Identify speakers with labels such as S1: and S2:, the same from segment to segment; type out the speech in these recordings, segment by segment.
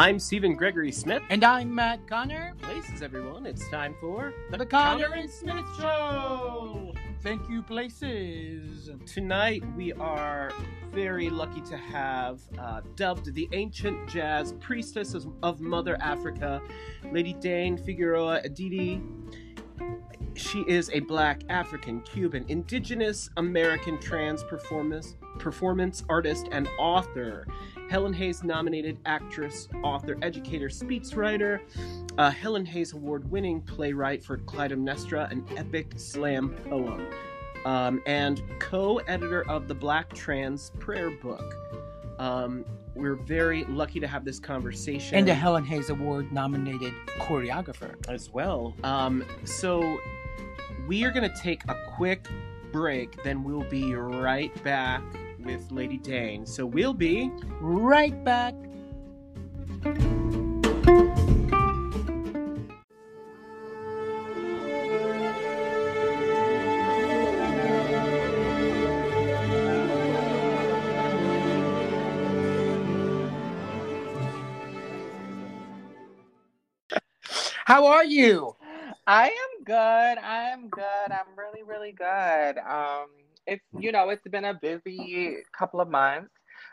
S1: I'm Stephen Gregory Smith.
S2: And I'm Matt Connor.
S1: Places, everyone. It's time for
S2: the, the Connor and Smith Show. Thank you, Places.
S1: Tonight we are very lucky to have uh, dubbed the ancient jazz priestess of Mother Africa, Lady Dane Figueroa Edidi. She is a black African, Cuban, indigenous American trans performance, performance artist and author. Helen Hayes nominated actress, author, educator, speechwriter, uh, Helen Hayes award winning playwright for Clytemnestra, an epic slam poem, um, and co editor of the Black Trans Prayer Book. Um, we're very lucky to have this conversation.
S2: And a Helen Hayes Award nominated choreographer.
S1: As well. Um, so we are going to take a quick break, then we'll be right back with Lady Dane. So we'll be
S2: right back. How are you?
S3: I am good. I am good. I'm really, really good. Um, it's you know it's been a busy couple of months.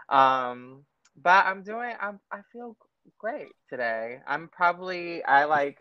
S3: Um but i'm doing i'm i feel great today. I'm probably i like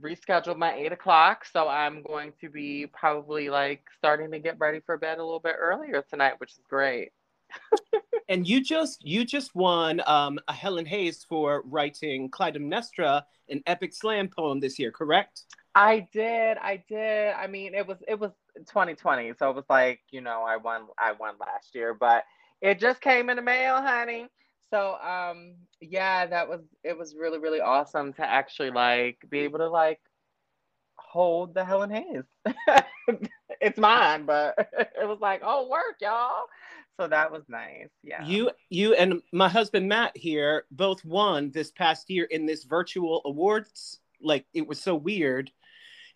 S3: rescheduled my eight o'clock so i'm going to be probably like starting to get ready for bed a little bit earlier tonight which is great.
S1: And you just you just won um, a helen hayes for writing clytemnestra an epic slam poem this year correct?
S3: I did i did. I mean it was it was 2020. So it was like, you know, I won I won last year, but it just came in the mail, honey. So um yeah, that was it was really, really awesome to actually like be able to like hold the Helen Hayes. it's mine, but it was like, oh work, y'all. So that was nice. Yeah.
S1: You you and my husband Matt here both won this past year in this virtual awards. Like it was so weird.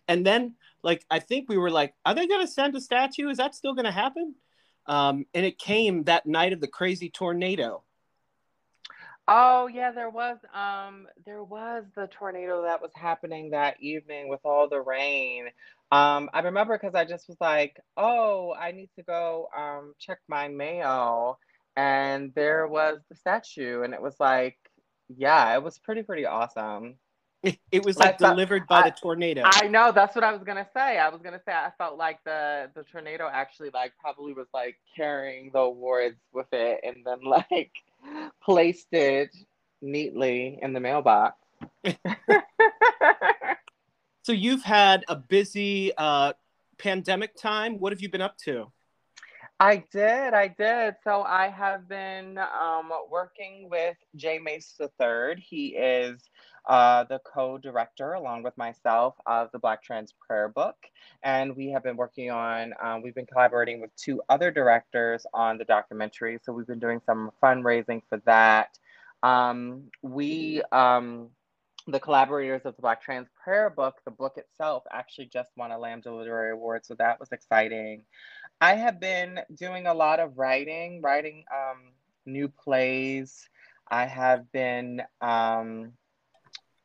S1: And then like I think we were like, are they to send a statue? Is that still to happen? Um, and it came that night of the crazy tornado.
S3: Oh yeah, there was um there was the tornado that was happening that evening with all the rain. Um, I remember because I just was like, oh, I need to go um check my mail, and there was the statue, and it was like, yeah, it was pretty pretty awesome.
S1: It was like delivered by I, the tornado.
S3: I know that's what I was gonna say. I was gonna say I felt like the the tornado actually like probably was like carrying the awards with it and then like placed it neatly in the mailbox.
S1: so you've had a busy uh, pandemic time. What have you been up to?
S3: I did, I did. So I have been um, working with J Mase III. He is uh, the co-director along with myself of the Black Trans Prayer Book. And we have been working on, um, we've been collaborating with two other directors on the documentary. So we've been doing some fundraising for that. Um, we, um, the collaborators of the Black Trans Prayer Book, the book itself actually just won a Lambda Literary Award. So that was exciting. I have been doing a lot of writing, writing um, new plays. I have been um,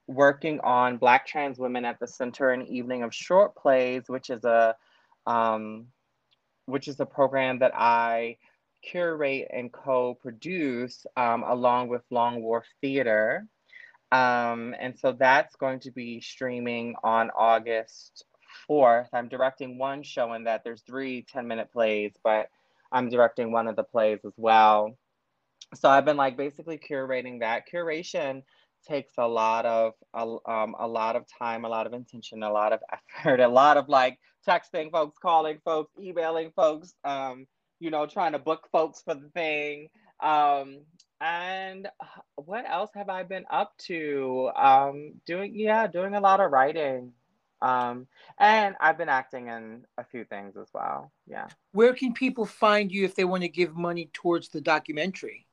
S3: working on Black trans women at the Center and Evening of Short Plays, which is a um, which is a program that I curate and co-produce um, along with Long Wharf Theater. Um, and so that's going to be streaming on August 4th. I'm directing one show in that. There's three 10 minute plays, but I'm directing one of the plays as well. So I've been like basically curating that. Curation takes a lot of a, um, a lot of time a lot of intention a lot of effort a lot of like texting folks calling folks emailing folks um, you know trying to book folks for the thing um, and what else have i been up to? Um, doing yeah doing a lot of writing. Um, and i've been acting in a few things as well. Yeah.
S2: Where can people find you if they want to give money towards the documentary?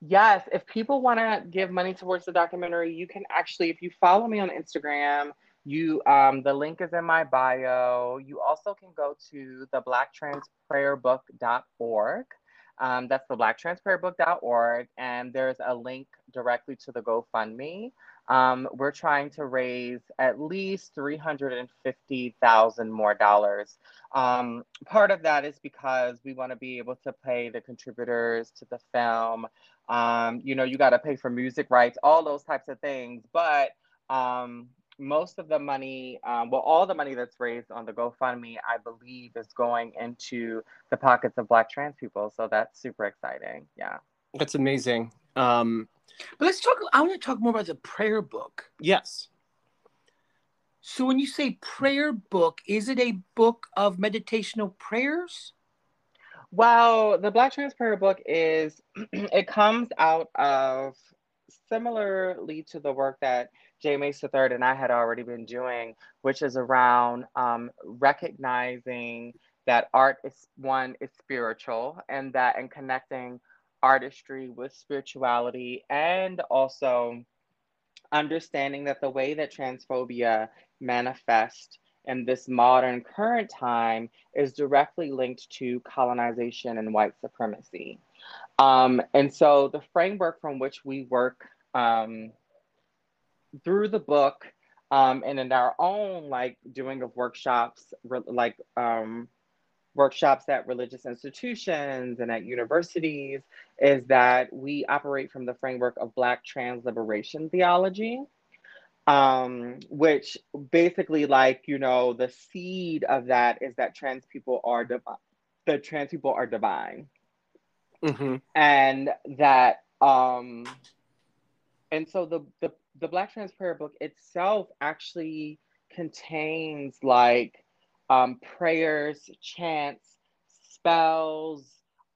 S3: Yes, if people want to give money towards the documentary, you can actually, if you follow me on Instagram, you um, the link is in my bio. You also can go to the blacktransprayerbook.org. Um, that's the blacktransprayerbook.org. And there's a link directly to the GoFundMe. Um, we're trying to raise at least 350,000 more dollars. Um, part of that is because we want to be able to pay the contributors to the film. Um, you know, you got to pay for music rights, all those types of things. But um, most of the money, um, well, all the money that's raised on the GoFundMe, I believe, is going into the pockets of Black trans people. So that's super exciting. Yeah.
S1: That's amazing. Um,
S2: but let's talk. I want to talk more about the prayer book.
S1: Yes.
S2: So when you say prayer book, is it a book of meditational prayers?
S3: Well, the Black Trans Prayer Book is, it comes out of similarly to the work that J. Mase III and I had already been doing, which is around um, recognizing that art is one is spiritual and that and connecting artistry with spirituality and also understanding that the way that transphobia manifests in this modern current time is directly linked to colonization and white supremacy. Um, and so the framework from which we work um, through the book um, and in our own like doing of workshops, like um, workshops at religious institutions and at universities is that we operate from the framework of Black trans liberation theology, um, which basically, like, you know, the seed of that is that trans people are divine, that trans people are divine. Mm-hmm. And that, um, and so the, the, the Black Trans Prayer Book itself actually contains like um, prayers, chants, spells,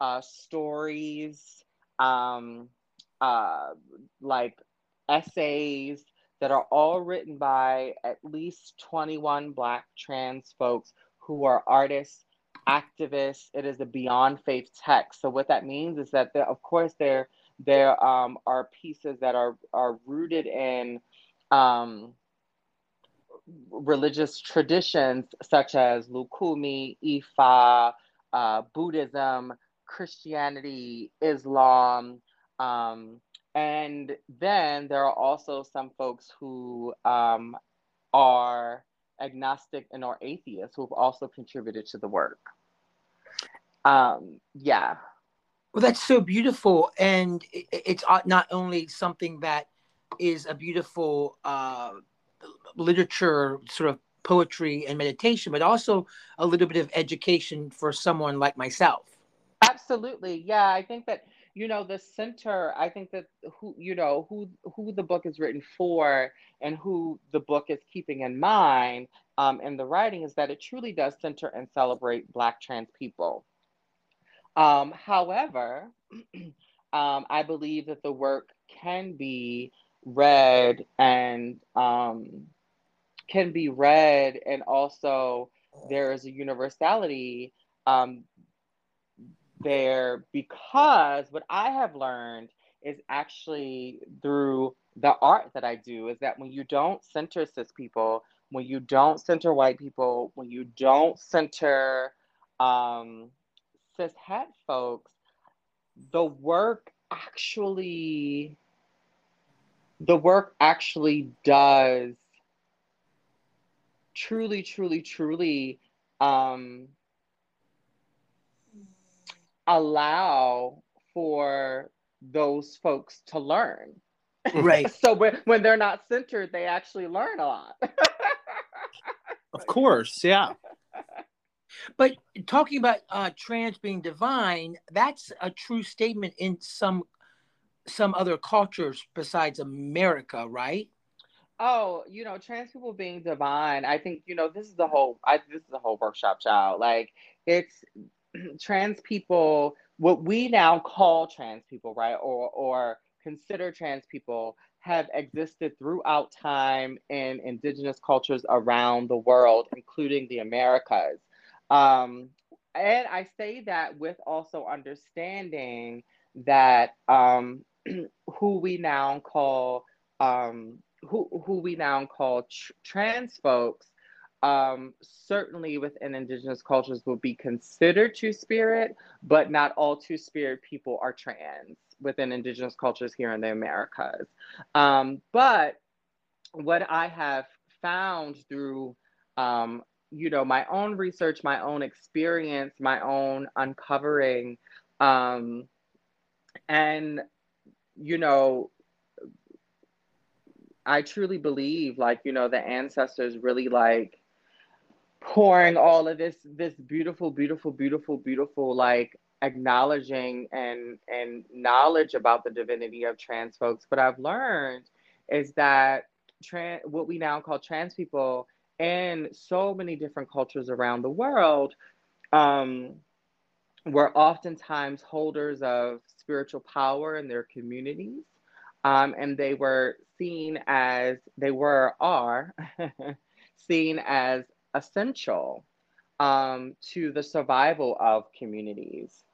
S3: uh, stories, um, uh, like essays that are all written by at least 21 Black trans folks who are artists, activists. It is a beyond faith text. So what that means is that, of course, there there um, are pieces that are are rooted in um, religious traditions such as Lukumi, Ifa, uh, Buddhism, Christianity, Islam, um, and then there are also some folks who um, are agnostic and or atheists who have also contributed to the work. Um, yeah.
S2: Well, that's so beautiful, and it's not only something that is a beautiful uh, literature sort of poetry and meditation, but also a little bit of education for someone like myself.
S3: Absolutely. Yeah, I think that you know the center i think that who you know who who the book is written for and who the book is keeping in mind um, in the writing is that it truly does center and celebrate black trans people um, however um, i believe that the work can be read and um, can be read and also there is a universality um, there because what I have learned is actually through the art that I do is that when you don't center cis people, when you don't center white people, when you don't center um, cis het folks, the work actually the work actually does truly, truly, truly um, allow for those folks to learn.
S2: Right.
S3: so when, when they're not centered, they actually learn a lot.
S1: of course, yeah.
S2: But talking about uh, trans being divine, that's a true statement in some some other cultures besides America, right?
S3: oh, you know, trans people being divine. I think, you know, this is the whole I this is the whole workshop child. Like it's trans people, what we now call trans people, right? Or or consider trans people have existed throughout time in indigenous cultures around the world, including the Americas. Um, and I say that with also understanding that um, who we now call um, who who we now call tr- trans folks um, certainly within indigenous cultures will be considered two spirit, but not all two spirit people are trans within indigenous cultures here in the Americas. Um, but what I have found through um, you know my own research my own experience my own uncovering um, and you know i truly believe like you know the ancestors really like pouring all of this this beautiful beautiful beautiful beautiful like acknowledging and and knowledge about the divinity of trans folks. What i've learned is that trans what we now call trans people in so many different cultures around the world um, were oftentimes holders of spiritual power in their communities um, and they were seen as they were are seen as essential um, to the survival of communities.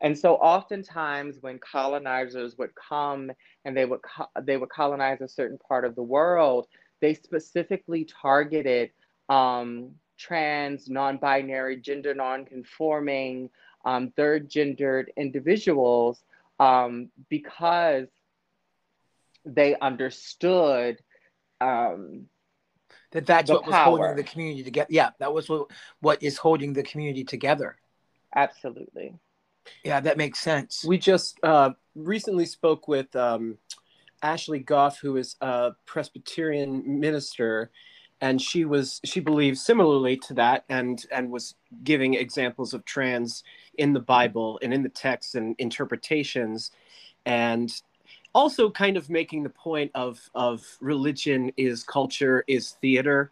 S3: And so oftentimes when colonizers would come and they would co- they would colonize a certain part of the world, they specifically targeted um, trans, non-binary, gender non-conforming, um, third gendered individuals um, because they understood um,
S2: that that's what power. was holding the community together. Yeah, that was what what is holding the community together.
S3: Absolutely.
S2: Yeah, that makes sense.
S1: We just uh, recently spoke with um, Ashley Goff, who is a Presbyterian minister, and she was she believes similarly to that, and and was giving examples of trans in the Bible and in the texts and interpretations, and also kind of making the point of of religion is culture is theater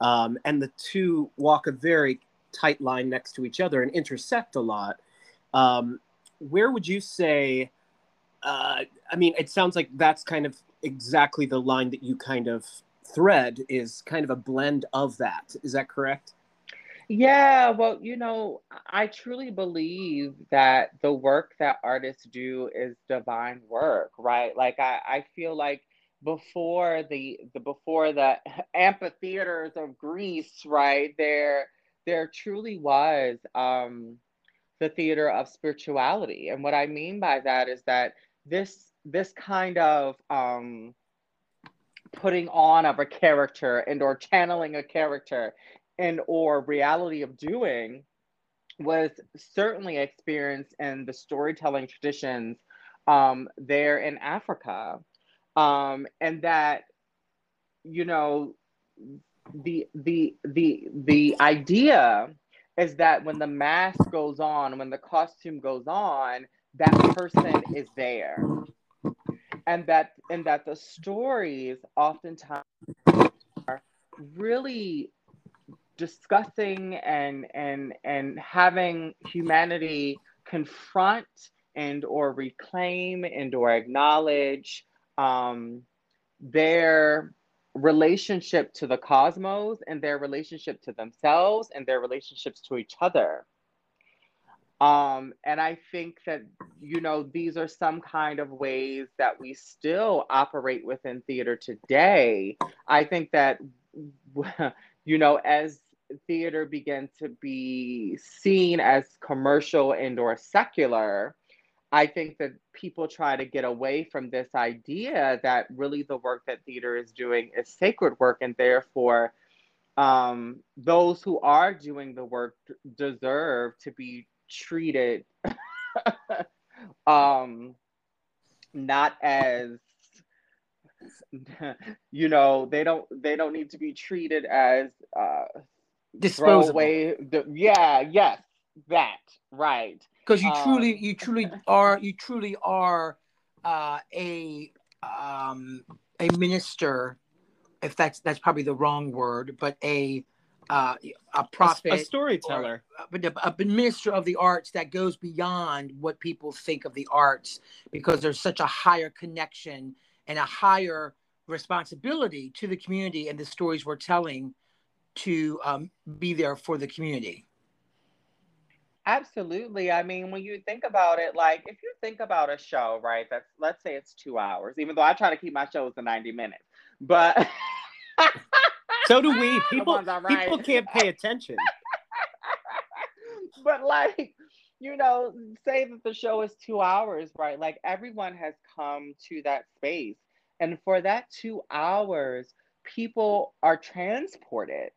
S1: um, and the two walk a very tight line next to each other and intersect a lot. Um, where would you say uh, i mean it sounds like that's kind of exactly the line that you kind of thread is kind of a blend of that is that correct
S3: yeah, well, you know, I truly believe that the work that artists do is divine work, right? Like I, I feel like before the, the before the amphitheaters of Greece, right, there there truly was um the theater of spirituality. And what I mean by that is that this this kind of um putting on of a character and or channeling a character and or reality of doing was certainly experienced in the storytelling traditions um, there in Africa. Um, and that, you know, the the the the idea is that when the mask goes on, when the costume goes on, that person is there. And that and that the stories oftentimes are really discussing and and and having humanity confront and or reclaim and or acknowledge um, their relationship to the cosmos and their relationship to themselves and their relationships to each other um, and i think that you know these are some kind of ways that we still operate within theater today. I think that you know as theater began to be seen as commercial and or secular i think that people try to get away from this idea that really the work that theater is doing is sacred work and therefore um, those who are doing the work deserve to be treated um, not as you know they don't they don't need to be treated as uh,
S2: disposable.
S3: away the, yeah, yes, that right.
S2: Because you um, truly, you truly are, you truly are uh, a um, a minister. If that's that's probably the wrong word, but a uh, a prophet,
S1: a, a storyteller,
S2: or, but a, a, minister of the arts that goes beyond what people think of the arts, because there's such a higher connection and a higher responsibility to the community and the stories we're telling to um, be there for the community.
S3: Absolutely. I mean, when you think about it, like if you think about a show, right, that's let's say it's two hours, even though I try to keep my shows to 90 minutes, but
S1: so do we. Ah, people right. people can't pay attention.
S3: but like, you know, say that the show is two hours, right? Like everyone has come to that space. And for that two hours, people are transported.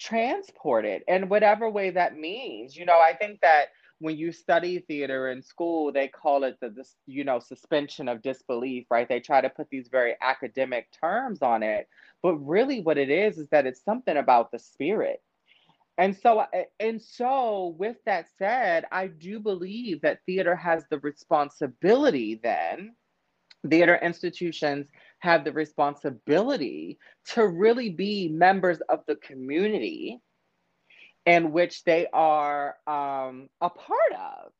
S3: Transported in whatever way that means. You know, I think that when you study theater in school, they call it the, you know suspension of disbelief, right? They try to put these very academic terms on it, but really what it is is that it's something about the spirit. And so uh, and so with that said, I do believe that theater has the responsibility then theater institutions have the responsibility to really be members of the community in which they are um, a part of.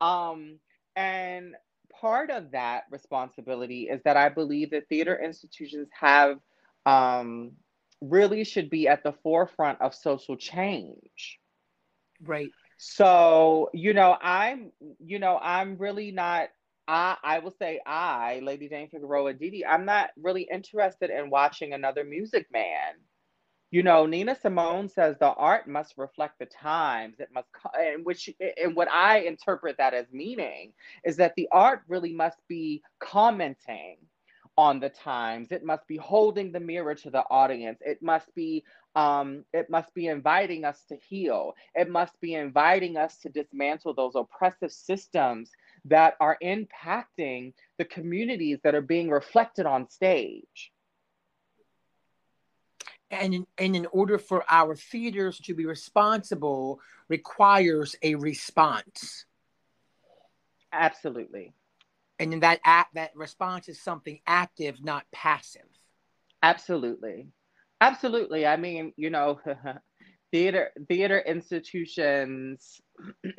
S3: Um, and part of that responsibility is that I believe that theater institutions have um, really should be at the forefront of social change.
S2: Right.
S3: So, you know, I'm, you know, I'm really not I, I will say I, Lady Dane Figueroa Edidi, I'm not really interested in watching another music man. You know, Nina Simone says the art must reflect the times. It must, and which, and what I interpret that as meaning is that the art really must be commenting on the times. It must be holding the mirror to the audience. It must be, um, it must be inviting us to heal. It must be inviting us to dismantle those oppressive systems that are impacting the communities that are being reflected on stage
S2: and in, and in order for our theaters to be responsible requires a response.
S3: Absolutely.
S2: And then that act that response is something active not passive.
S3: Absolutely. Absolutely. I mean you know theater theater institutions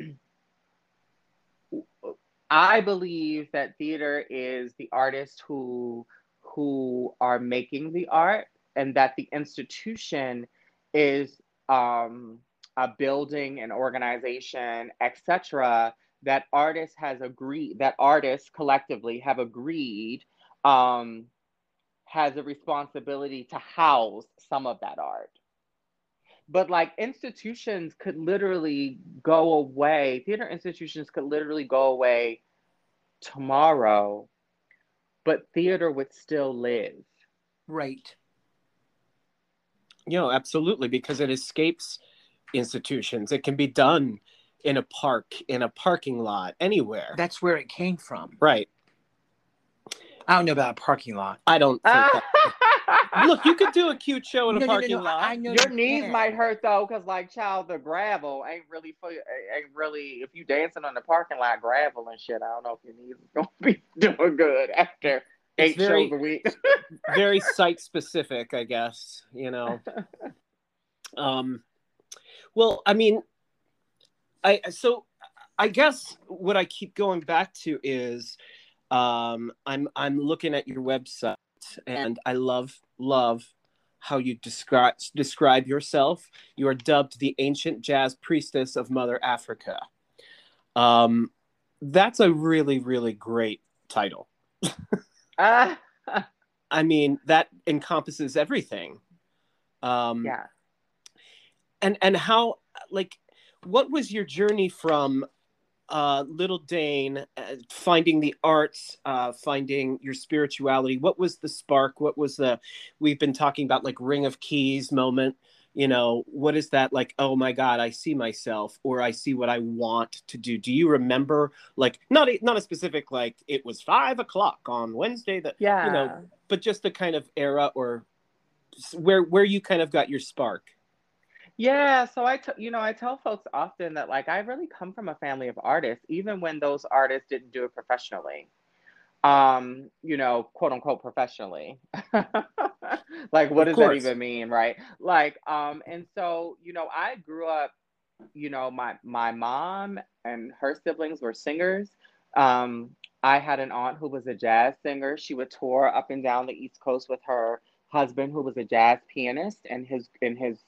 S3: i believe that theater is the artists who who are making the art and that the institution is um, a building, an organization, etc. That artists has agreed that artists collectively have agreed um, has a responsibility to house some of that art. But like institutions could literally go away, theater institutions could literally go away tomorrow, but theater would still live.
S2: Right
S1: you know absolutely because it escapes institutions. It can be done in a park in a parking lot anywhere.
S2: That's where it came from.
S1: Right.
S2: I don't know about a parking lot.
S1: I don't look you could do a cute show in no, a parking no, no, lot I
S3: know your knees can. might hurt though because like child the gravel ain't really for ain't really if you dancing on the parking lot gravel and shit i don't know if your knees is gonna be doing good after eight very, shows a week.
S1: very site specific, I guess. You know. Um, well, I mean, I so I guess what I keep going back to is um, I'm I'm looking at your website and I love love how you describe describe yourself. You are dubbed the ancient jazz priestess of Mother Africa. Um, that's a really really great title. Uh, I mean, that encompasses everything.
S3: Um, yeah.
S1: And and how like what was your journey from uh, Little Dane, uh, finding the arts, uh, finding your spirituality? What was the spark? What was the? We've been talking about like Ring of Keys moment you know what is that like oh my god i see myself or i see what i want to do. Do you remember like not a, not a specific like it was five o'clock on wednesday that
S3: yeah
S1: you know but just the kind of era or where where you kind of got your spark?
S3: Yeah so I, t- you know i tell folks often that like i really come from a family of artists even when those artists didn't do it professionally um, you know, quote unquote professionally. like what of does course. that even mean, right? Like, um, and so, you know, I grew up, you know, my my mom and her siblings were singers. Um, I had an aunt who was a jazz singer. She would tour up and down the East Coast with her husband, who was a jazz pianist, and his in his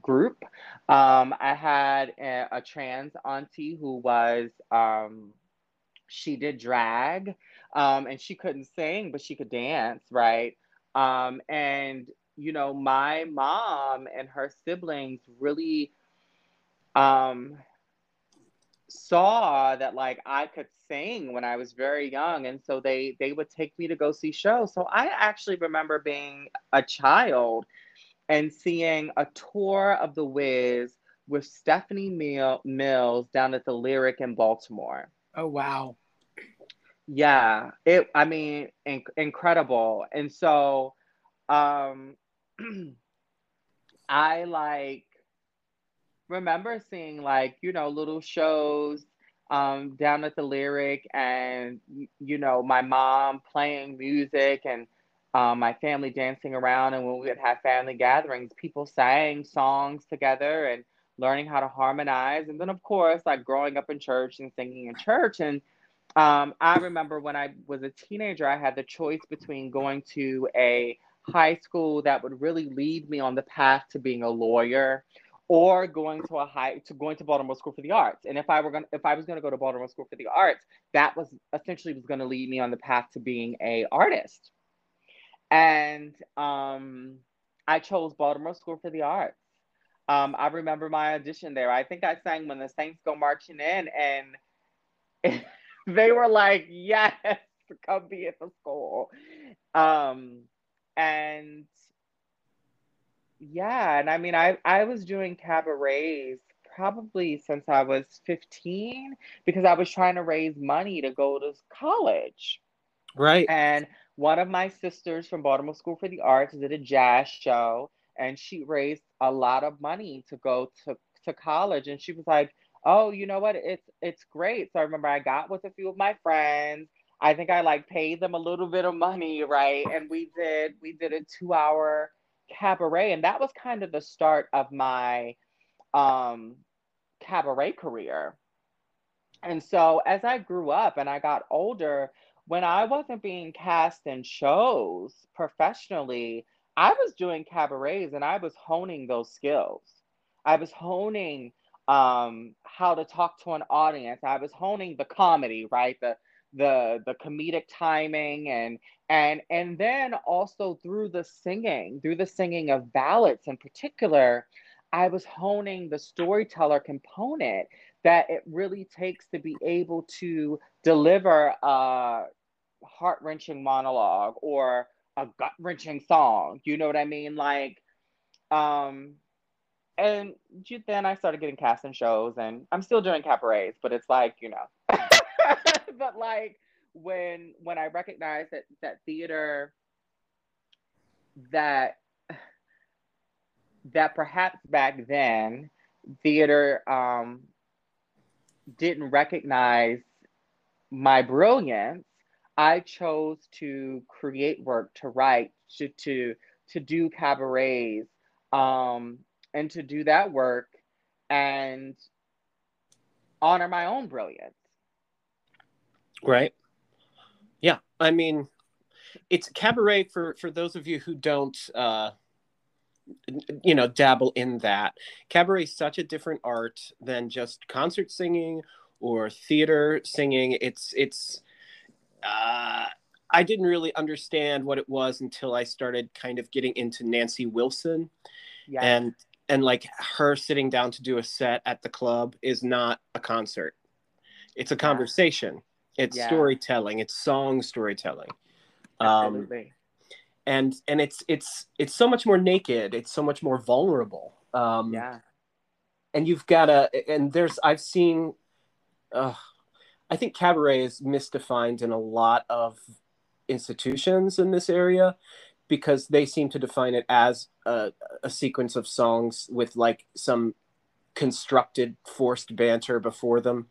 S3: group. Um, I had a, a trans auntie who was um, she did drag um, and she couldn't sing, but she could dance, right? Um, and you know, my mom and her siblings really um saw that like I could sing when I was very young and so they they would take me to go see shows. So I actually remember being a child and seeing a tour of the Wiz with Stephanie Mill- Mills down at the Lyric in Baltimore.
S2: Oh wow.
S3: Yeah, it I mean inc- incredible. And so um I like remember seeing like, you know, little shows um, down at the lyric and you know, my mom playing music and um, my family dancing around and when we would have family gatherings, people sang songs together and learning how to harmonize. And then of course, like growing up in church and singing in church. And um, I remember when I was a teenager, I had the choice between going to a high school that would really lead me on the path to being a lawyer or going to a high to going to Baltimore School for the Arts. And if I were going if I was going to go to Baltimore School for the Arts, that was essentially was going to lead me on the path to being a artist. And um, I chose Baltimore School for the Arts. Um, I remember my audition there. I think I sang when the Saints go marching in, and they were like, "Yes, come be at the school." Um, and yeah, and I mean, I I was doing cabarets probably since I was 15 because I was trying to raise money to go to college.
S1: Right.
S3: And one of my sisters from Baltimore School for the Arts did a jazz show and she raised a lot of money to go to, to college. And she was like, Oh, you know what? It's it's great. So I remember I got with a few of my friends. I think I like paid them a little bit of money, right? And we did we did a two hour cabaret and that was kind of the start of my um, cabaret career and so as i grew up and i got older when i wasn't being cast in shows professionally i was doing cabarets and i was honing those skills i was honing um, how to talk to an audience. I was honing the comedy right? The the the comedic timing and and and then also through the singing through the singing of ballads in particular i was honing the storyteller component that it really takes to be able to deliver a heart-wrenching monologue or a gut-wrenching song. You know what i mean? Like um and then i started getting cast in shows and i'm still doing cabarets but it's like you know. But like when when I recognized that that theater that that perhaps back then theater um, didn't recognize my brilliance, I chose to create work, to write, to to to do cabarets, um, and to do that work and honor my own brilliance.
S1: Right. Yeah, I mean, it's cabaret for for those of you who don't, uh, you know, dabble in that. Cabaret is such a different art than just concert singing or theater singing. It's it's. Uh, I didn't really understand what it was until I started kind of getting into Nancy Wilson, yeah. and and like her sitting down to do a set at the club is not a concert; it's a conversation. Yeah it's yeah. storytelling. It's song storytelling. Um, Absolutely. Um, and and it's it's it's so much more naked. It's so much more vulnerable. Um,
S3: yeah.
S1: And you've got to and there's I've seen. Uh, I think cabaret is misdefined in a lot of institutions in this area because they seem to define it as a, a sequence of songs with like some constructed forced banter before them,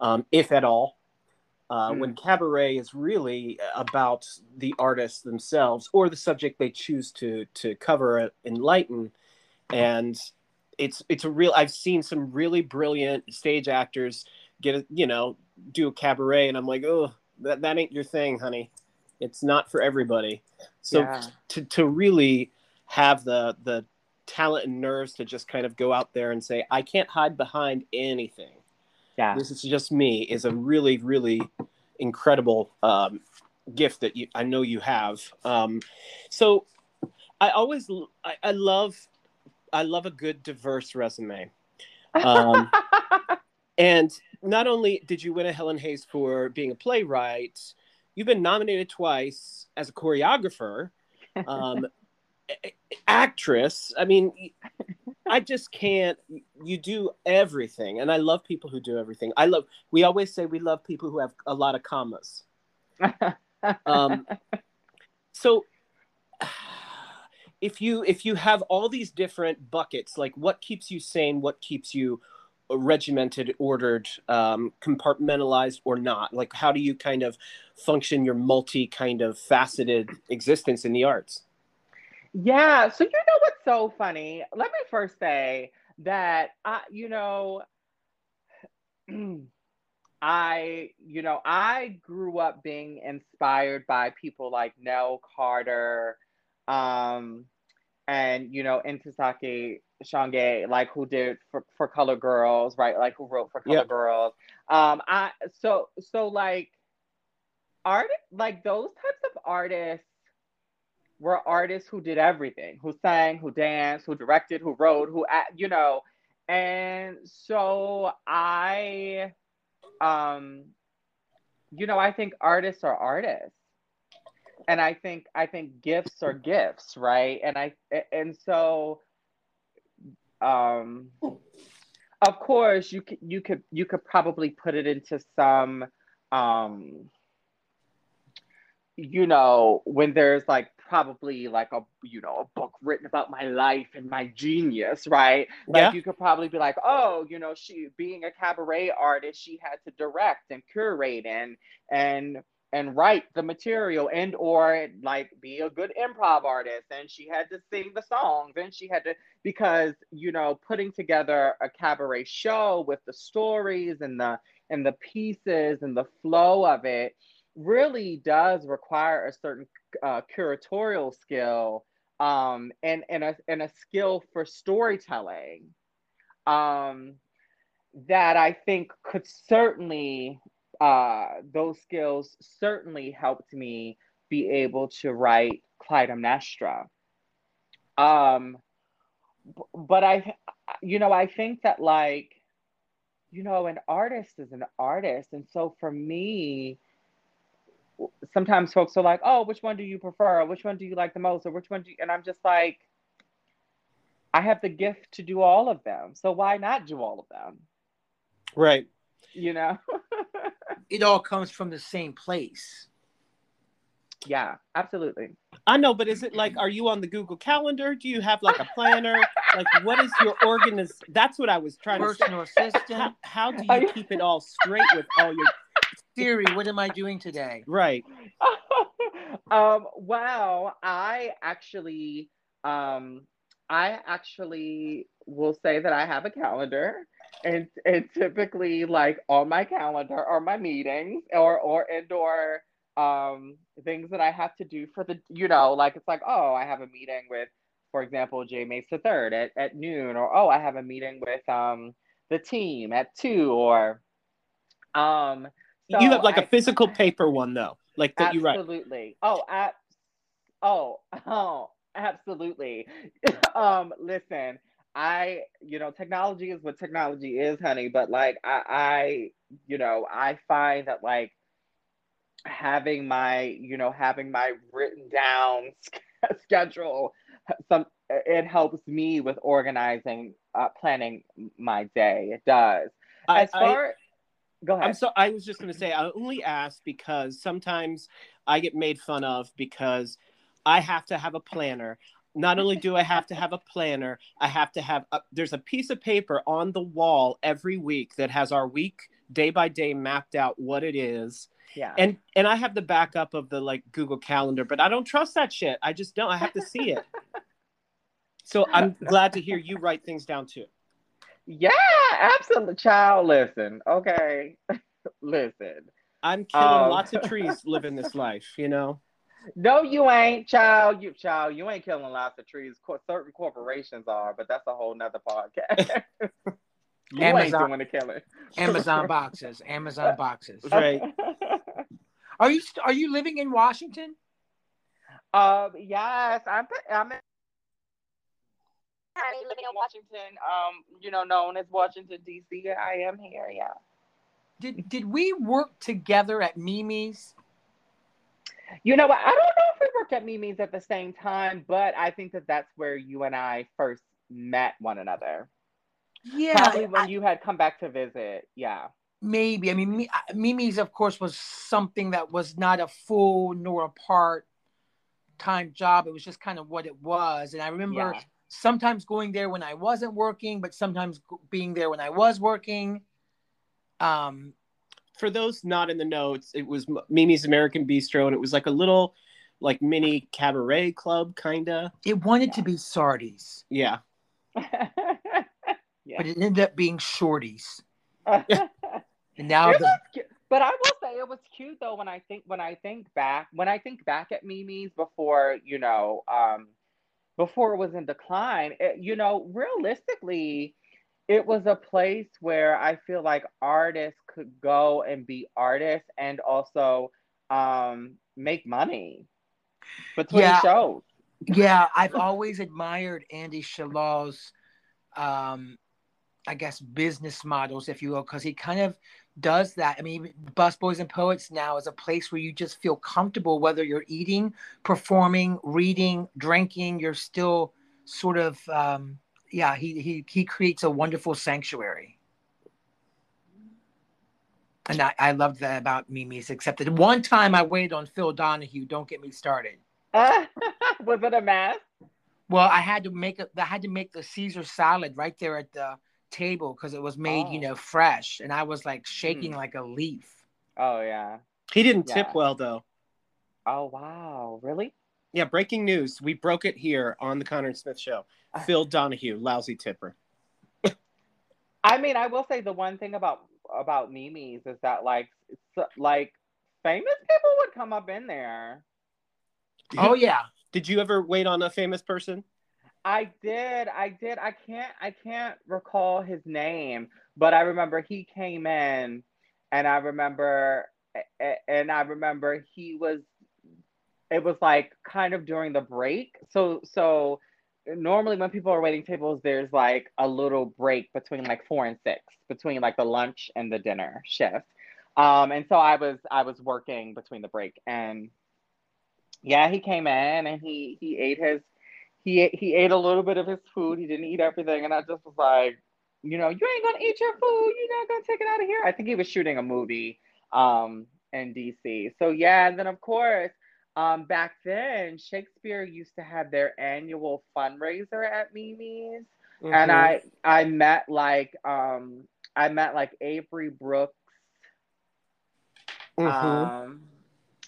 S1: um, if at all mm. When cabaret is really about the artists themselves or the subject they choose to to cover, enlighten, and it's it's a real. I've seen some really brilliant stage actors get a, you know do a cabaret, and I'm like, oh, that that ain't your thing, honey. It's not for everybody. So yeah. to to really have the the talent and nerves to just kind of go out there and say, I can't hide behind anything
S3: yeah
S1: this is just me is a really really incredible um, gift that you, i know you have um, so I always I, I love I love a good diverse resume. Um, and not only did you win a Helen Hayes for being a playwright, you've been nominated twice as a choreographer, um, actress. I mean, I just can't. You do everything, and I love people who do everything. I love. We always say we love people who have a lot of commas. um, so if you if you have all these different buckets like what keeps you sane what keeps you regimented ordered um, compartmentalized or not? Like how do you kind of function your multi kind of faceted existence in the arts?
S3: Yeah so you know what's so funny? Let me first say that i you know i you know i grew up being inspired by people like nell carter um and you know Ntozake Shange, like who did for, for Color Girls, right? Like who wrote for Color yep. Girls. Um, I so so like art like those types of artists were artists who did everything, who sang, who danced, who directed, who wrote, who you know, and so I, um, you know, I think artists are artists and I think I think gifts are gifts, right? And I and so um of course you could you could you could probably put it into some um you know when there's like probably like a you know a book written about my life and my genius right like yeah. you could probably be like oh you know she being a cabaret artist she had to direct and curate and and and write the material and or like be a good improv artist. And she had to sing the songs and she had to because you know putting together a cabaret show with the stories and the and the pieces and the flow of it really does require a certain uh, curatorial skill um, and and a and a skill for storytelling um, that I think could certainly uh, those skills certainly helped me be able to write Clytemnestra. Um, but I, you know, I think that like, you know, an artist is an artist. And so for me, sometimes folks are like, oh, which one do you prefer? Or which one do you like the most? Or which one do you, and I'm just like, I have the gift to do all of them. So why not do all of them?
S1: Right.
S3: You know?
S2: it all comes from the same place.
S3: Yeah, absolutely.
S1: I know, but is it like, are you on the Google Calendar? Do you have like a planner? like, what is your organiz? That's what I was trying
S2: Personal
S1: to say.
S2: assistant.
S1: How, how do you keep it all straight with all your
S2: theory? What am I doing today?
S1: Right.
S3: um. Wow. I actually, um, I actually will say that I have a calendar and and typically like on my calendar are my meetings or or indoor um things that I have to do for the you know like it's like oh I have a meeting with for example J Mase the third at, at noon or oh I have a meeting with um the team at two or um
S1: so you have like I, a physical paper one though like that you write.
S3: Absolutely. Oh at oh oh absolutely. Um listen I, you know, technology is what technology is, honey. But like, I, I, you know, I find that like having my, you know, having my written down schedule, some it helps me with organizing, uh, planning my day. It does. As I, far, I, go ahead.
S1: I'm so. I was just gonna say I only ask because sometimes I get made fun of because I have to have a planner not only do I have to have a planner, I have to have a, there's a piece of paper on the wall every week that has our week day by day mapped out what it is.
S3: Yeah.
S1: And and I have the backup of the like Google Calendar, but I don't trust that shit. I just don't. I have to see it. so I'm glad to hear you write things down too.
S3: Yeah, absolutely. Child, listen. Okay. listen.
S1: I'm killing um, lots of trees living this life, you know.
S3: No, you ain't, child. You child, you ain't killing lots of trees. Co- certain corporations are, but that's a whole nother podcast. you Amazon, ain't doing the killing.
S2: Amazon boxes. Amazon boxes.
S1: Right.
S2: are you are you living in Washington?
S3: Um. Yes, I'm. I'm in living in Washington, um, you know, known as Washington D.C. I am here. Yeah.
S2: Did did we work together at Mimi's?
S3: You know what? I don't know if we worked at Mimi's at the same time, but I think that that's where you and I first met one another.
S2: Yeah,
S3: Probably when
S2: I-
S3: you had come back to visit. Yeah.
S2: maybe. I mean, Mi- Mimi's, of course, was something that was not a full nor a part time job. It was just kind of what it was. And I remember
S3: Yeah.
S2: sometimes going there when I wasn't working, but sometimes being there when I was working. Um,
S1: For those not in the notes, it was Mimi's American Bistro, and it was like a little, like mini cabaret club, kinda.
S2: it wanted
S3: Yeah.
S2: to be Sardi's,
S1: Yeah.
S3: yeah.
S2: but it ended up being Shorties. And now the,
S3: was. But I will say it was cute though when I think when I think back when I think back at Mimi's before you know um before it was in decline it, you know realistically it was a place where I feel like artists could go and be artists and also um make money between
S2: Yeah.
S3: shows.
S2: yeah, I've always admired Andy Shallal's, um, I guess, business models, if you will, because he kind of does that. I mean, Busboys and Poets now is a place where you just feel comfortable, whether you're eating, performing, reading, drinking, you're still sort of, um, yeah, he, he, he creates a wonderful sanctuary. And I, I love that about Mimi's, except that one time I waited on Phil Donahue. Don't get me started.
S3: was it a mess?
S2: Well, I had to make a, I had to make the Caesar salad right there at the table because it was made, you
S3: Oh.
S2: know, fresh, and I was like shaking
S3: Mm.
S2: like a leaf.
S3: Oh yeah.
S1: He didn't tip well though.
S3: Oh wow. Really?
S1: Yeah, breaking news. We broke it here on the Conner and Smith show. Ah. Phil Donahue, lousy tipper.
S3: I mean, I will say the one thing about about Mimi's is that like like famous people would come up in there.
S2: Oh yeah,
S1: Did you ever wait on a famous person?
S3: I did, I did. I can't I can't recall his name, but I remember he came in and I remember a- a- and I remember he was it was like kind of during the break. So so normally when people are waiting tables there's like a little break between like 4 and 6 between like the lunch and the dinner shift. Um and so I was I was working between the break and yeah, he came in and he he ate his he he ate a little bit of his food. He didn't eat everything, and I just was like, you know, you ain't gonna eat your food. You're not gonna take it out of here. I think he was shooting a movie um in DC. So yeah, and then of course, um back then Shakespeare used to have their annual fundraiser at Mimi's, and
S1: Mhm.
S3: I I met like um I met like Avery Brooks.
S1: Mhm.
S3: Um,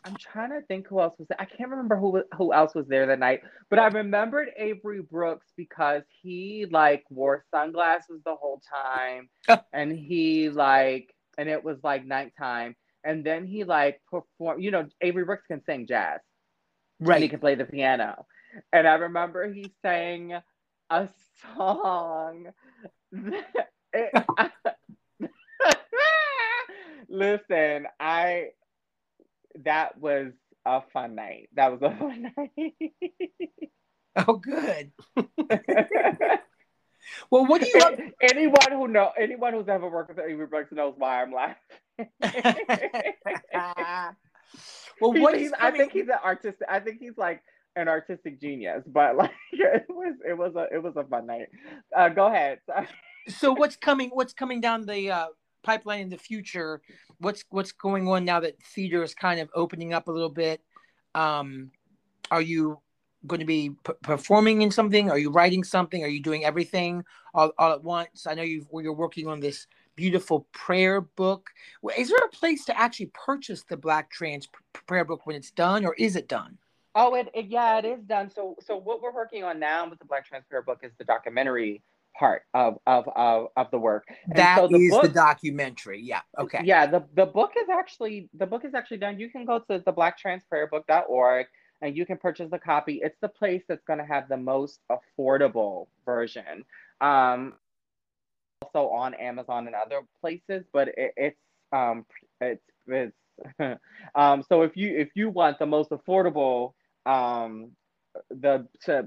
S3: I'm trying to think who else was there. I can't remember who who else was there that night, but I remembered Avery Brooks because he like wore sunglasses the whole time, and he like, and it was like nighttime, and then he like performed. You know, Avery Brooks can sing jazz, Right and he can play the piano, and I remember he sang a song. it- Listen, I that was a fun night. That was a fun night.
S2: Oh, good. Well, what do you? Love?
S3: anyone who know anyone who's ever worked with Avery Brooks knows why I'm laughing.
S2: well, what
S3: he's-? I think he's an artist. I think he's like an artistic genius. But like it was it was a it was a fun night. Uh, go ahead.
S2: So what's coming? What's coming down the uh, pipeline in the future? What's what's going on now that theater is kind of opening up a little bit? Um, are you going to be p- performing in something? Are you writing something? Are you doing everything all, all at once? I know you you're working on this beautiful prayer book. Is there a place to actually purchase the Black Trans prayer book when it's done, or is it done?
S3: Oh, it, it yeah, it is done. So so what we're working on now with the Black Trans prayer book is the documentary part of of of, of the work. And
S2: That
S3: so
S2: is the, documentary. Yeah. Okay.
S3: Yeah, the, the book is actually the book is actually done. You can go to the blacktransprayerbook.org and you can purchase a copy. It's the place that's going to have the most affordable version. Um, also on Amazon and other places, but it, it's um it's it's um so if you if you want the most affordable um the to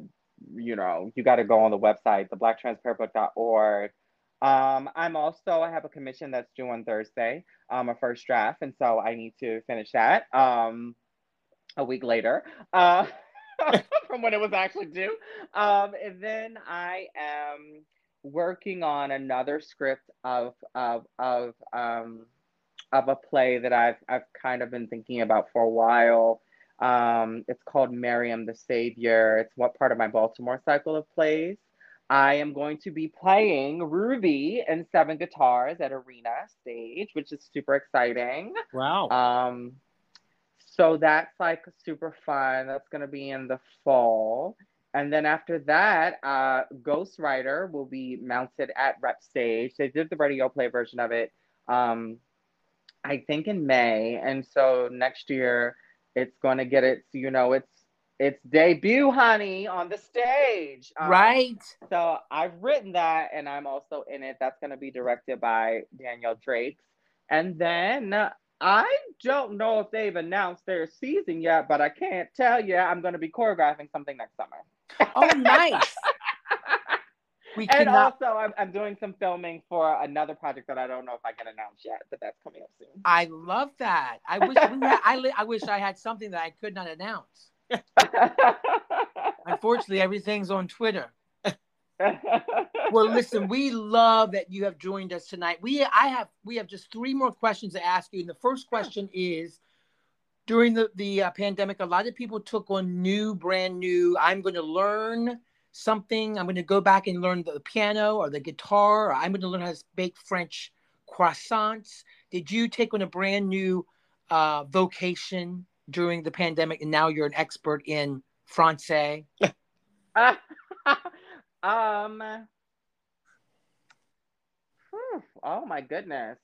S3: you know, you got to go on the website, the theblacktransprayerbook.org. Um, I'm also, I have a commission that's due on Thursday, um, a first draft. And so I need to finish that um, a week later uh, from when it was actually due. Um, and then I am working on another script of, of, of, um, of a play that I've, I've kind of been thinking about for a while. Um, it's called Miriam the Savior. It's what part of my Baltimore cycle of plays. I am going to be playing Ruby and seven guitars at Arena Stage, which is super exciting.
S1: Wow.
S3: Um, so that's like super fun. That's going to be in the fall. And then after that, uh, Ghostwriter will be mounted at Rep Stage. They did the radio play version of it, um, I think in May. And so next year, it's going to get its, you know, its its debut, honey, on the stage.
S2: Um, right.
S3: So I've written that, and I'm also in it. That's going to be directed by Danielle Drakes. And then I don't know if they've announced their season yet, but I can't tell you. I'm going to be choreographing something next summer.
S2: Oh, nice.
S3: we and cannot... also, I'm, I'm doing some filming for another project that I don't know if I can announce yet, but that's coming up soon.
S2: I love that. I wish had, I, I wish I had something that I could not announce. Unfortunately, everything's on Twitter. well, listen, we love that you have joined us tonight. We I have we have just three more questions to ask you. And the first question is during the the uh, pandemic, a lot of people took on new, brand new. I'm going to learn something. I'm going to go back and learn the piano or the guitar. Or I'm going to learn how to bake French croissants. Did you take on a brand new uh, vocation during the pandemic, and now you're an expert in Francais?
S3: um. Whew, oh my goodness.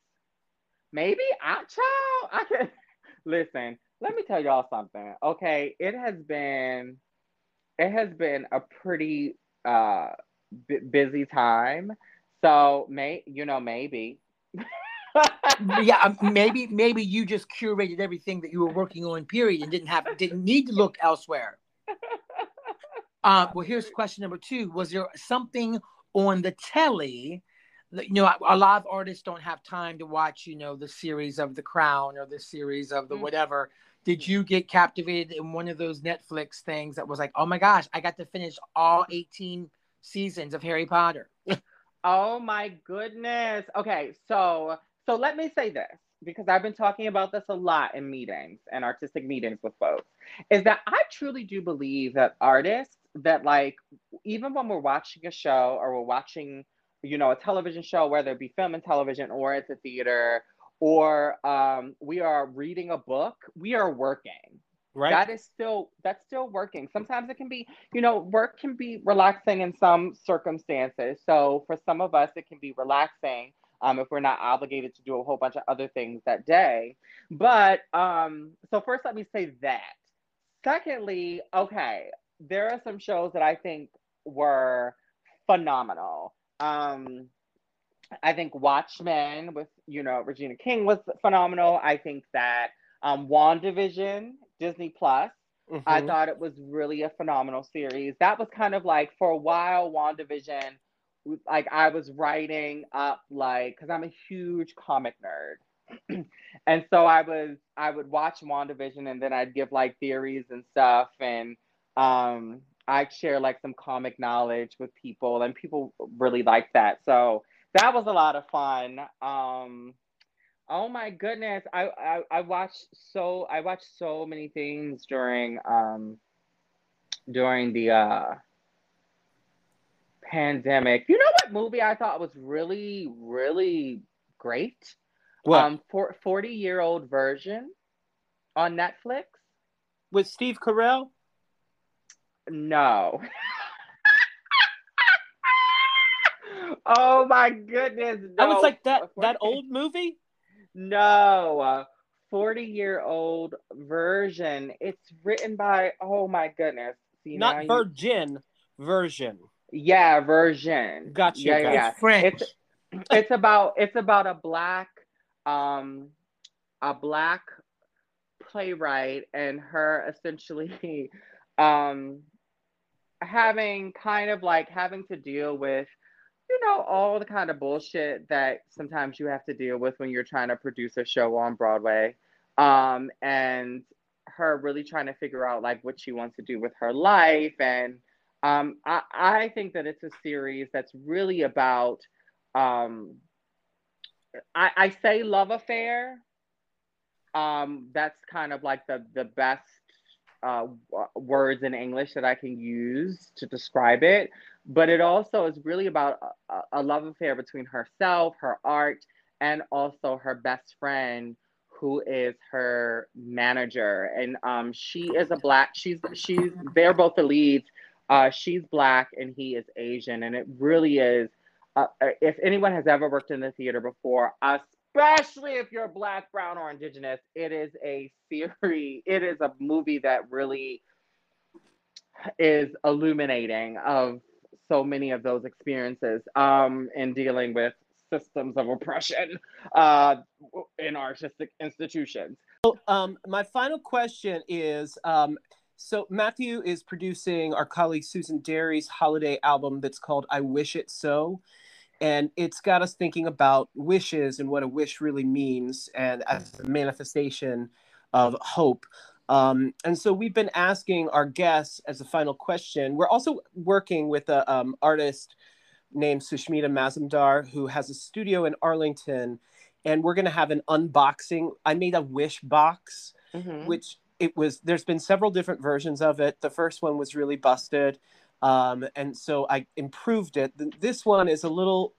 S3: Maybe I child. I can listen. Let me tell y'all something. Okay, it has been it has been a pretty uh b- busy time. So may you know maybe
S2: yeah, um, maybe maybe you just curated everything that you were working on, period, and didn't have didn't need to look elsewhere. Uh, well, here's question number two: Was there something on the telly? That, you know, a lot of artists don't have time to watch, you know, the series of The Crown or the series of the mm-hmm. whatever. Did mm-hmm. you get captivated in one of those Netflix things that was like, oh my gosh, I got to finish all 18 seasons of Harry Potter?
S3: oh my goodness. Okay, so so let me say this because I've been talking about this a lot in meetings and artistic meetings with folks is that I truly do believe that artists that like even when we're watching a show or we're watching you know a television show whether it be film and television or it's a theater or um, we are reading a book we are working right that is still that's still working sometimes it can be you know work can be relaxing in some circumstances so for some of us it can be relaxing um, if we're not obligated to do a whole bunch of other things that day. But um, so first, let me say that. Secondly, okay, there are some shows that I think were phenomenal. Um, I think Watchmen with you know Regina King was phenomenal. I think that um, WandaVision, Disney Plus. Mm-hmm. I thought it was really a phenomenal series. That was kind of like for a while, WandaVision like I was writing up like because I'm a huge comic nerd. and so I was I would watch WandaVision and then I'd give like theories and stuff and um I'd share like some comic knowledge with people and people really liked that. So that was a lot of fun. Um oh my goodness. I, I I watched so I watched so many things during um during the uh pandemic. You know what movie I thought was really, really great?
S1: What?
S3: Um, for, 40 year old version on Netflix.
S1: With Steve Carell?
S3: No. oh my goodness. No.
S1: I was like that that old movie?
S3: No. 40 year old version. It's written by oh my goodness.
S1: See, Not Virgin you... version.
S3: Yeah, version.
S1: Gotcha.
S3: Yeah,
S1: gotcha.
S3: yeah.
S2: French.
S3: It's it's about it's about a black um a black playwright and her essentially um having kind of like having to deal with you know all the kind of bullshit that sometimes you have to deal with when you're trying to produce a show on Broadway. Um and her really trying to figure out like what she wants to do with her life. And um I, I think that it's a series that's really about um I, I say love affair. Um that's kind of like the the best uh, words in English that I can use to describe it. But it also is really about a, a, love affair between herself, her art, and also her best friend, who is her manager. And um, she is a black. She's she's they're both the leads. Uh, she's black and he is Asian, and it really is. Uh, if anyone has ever worked in the theater before, especially if you're black, brown, or indigenous, it is a series, it is a movie that really is illuminating of so many of those experiences um, in dealing with systems of oppression uh, in artistic institutions.
S1: So, um, my final question is um, so Matthew is producing our colleague Susan Derry's holiday album that's called I Wish It So and it's got us thinking about wishes and what a wish really means and as a manifestation of hope. Um, and so we've been asking our guests as a final question. We're also working with an um, artist named sushmita mazumdar who has a studio in arlington and we're going to have an unboxing i made a wish box mm-hmm. which it was there's been several different versions of it. The first one was really busted um, and so I improved it. This one is a little,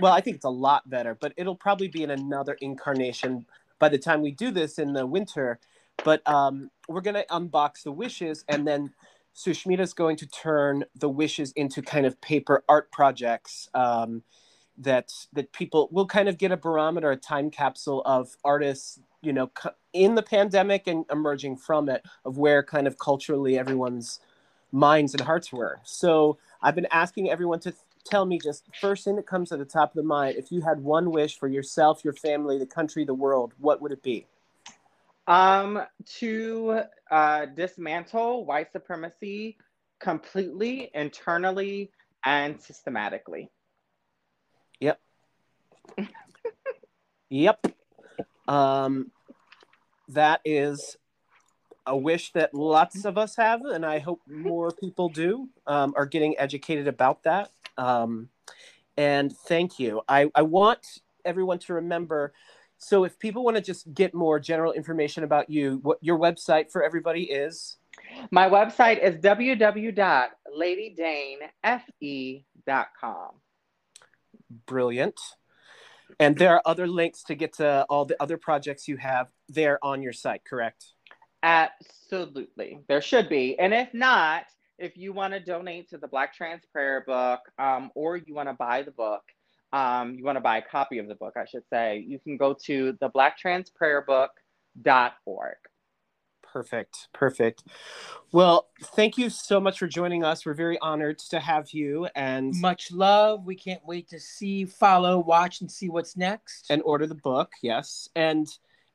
S1: well, I think it's a lot better, but it'll probably be in another incarnation by the time we do this in the winter. But um, we're going to unbox the wishes, and then Sushmita is going to turn the wishes into kind of paper art projects um, that that people will kind of get a barometer, a time capsule of artists, you know, in the pandemic and emerging from it, of where kind of culturally everyone's minds and hearts were. So I've been asking everyone to tell me just first thing that comes to the top of the mind. If you had one wish for yourself, your family, the country, the world, what would it be?
S3: Um, to uh, dismantle white supremacy completely, internally, and systematically.
S1: Yep. yep. Um, that is a wish that lots of us have, and I hope more people do, um, are getting educated about that. Um, and thank you. I, I want everyone to remember. So, if people want to just get more general information about you, what your website for everybody is?
S3: My website is www.ladydanefe.com.
S1: Brilliant. And there are other links to get to all the other projects you have there on your site, correct?
S3: Absolutely. There should be. And if not, if you want to donate to the Black Trans Prayer Book um, or you want to buy the book, um, you want to buy a copy of the book, I should say, you can go to the blacktransprayerbook.org.
S1: Perfect. Perfect. Well, thank you so much for joining us. We're very honored to have you and
S2: much love. We can't wait to see, follow, watch, and see what's next.
S1: And order the book. Yes. And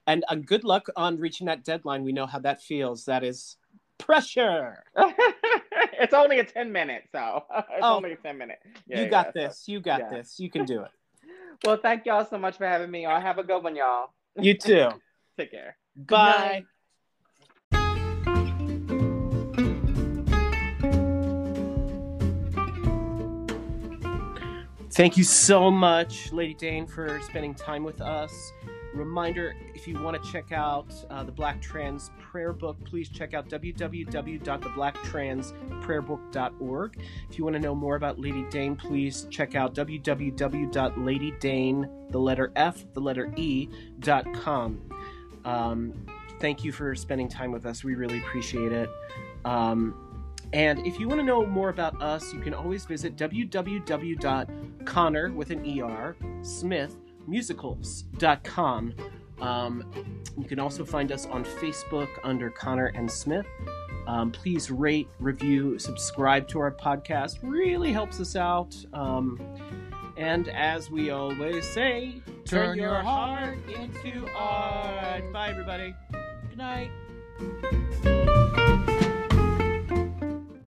S1: and uh, good luck on reaching that deadline. We know how that feels. That is pressure.
S3: it's only a 10 minute, so it's oh, only a 10 minute.
S1: Yeah, you got yeah, this. So, you got yeah. this. You can do it.
S3: well, thank y'all so much for having me on. Have a good one, y'all.
S1: You too.
S3: Take care.
S1: Bye. Thank you so much, Lady Dane, for spending time with us. Reminder if you want to check out uh, the Black Trans Prayer Book, please check out www.theblacktransprayerbook.org. If you want to know more about Lady Dane, please check out www.ladydane, the letter F, the letter. Um, thank you for spending time with us. We really appreciate it. Um, and if you want to know more about us, you can always visit www.conner with an ER Smith musicals.com. Um, you can also find us on Facebook under Conner and Smith. Um, please rate, review, subscribe to our podcast. Really helps us out. Um, and as we always say, turn, turn your, your heart into art. Bye, everybody.
S2: Good night.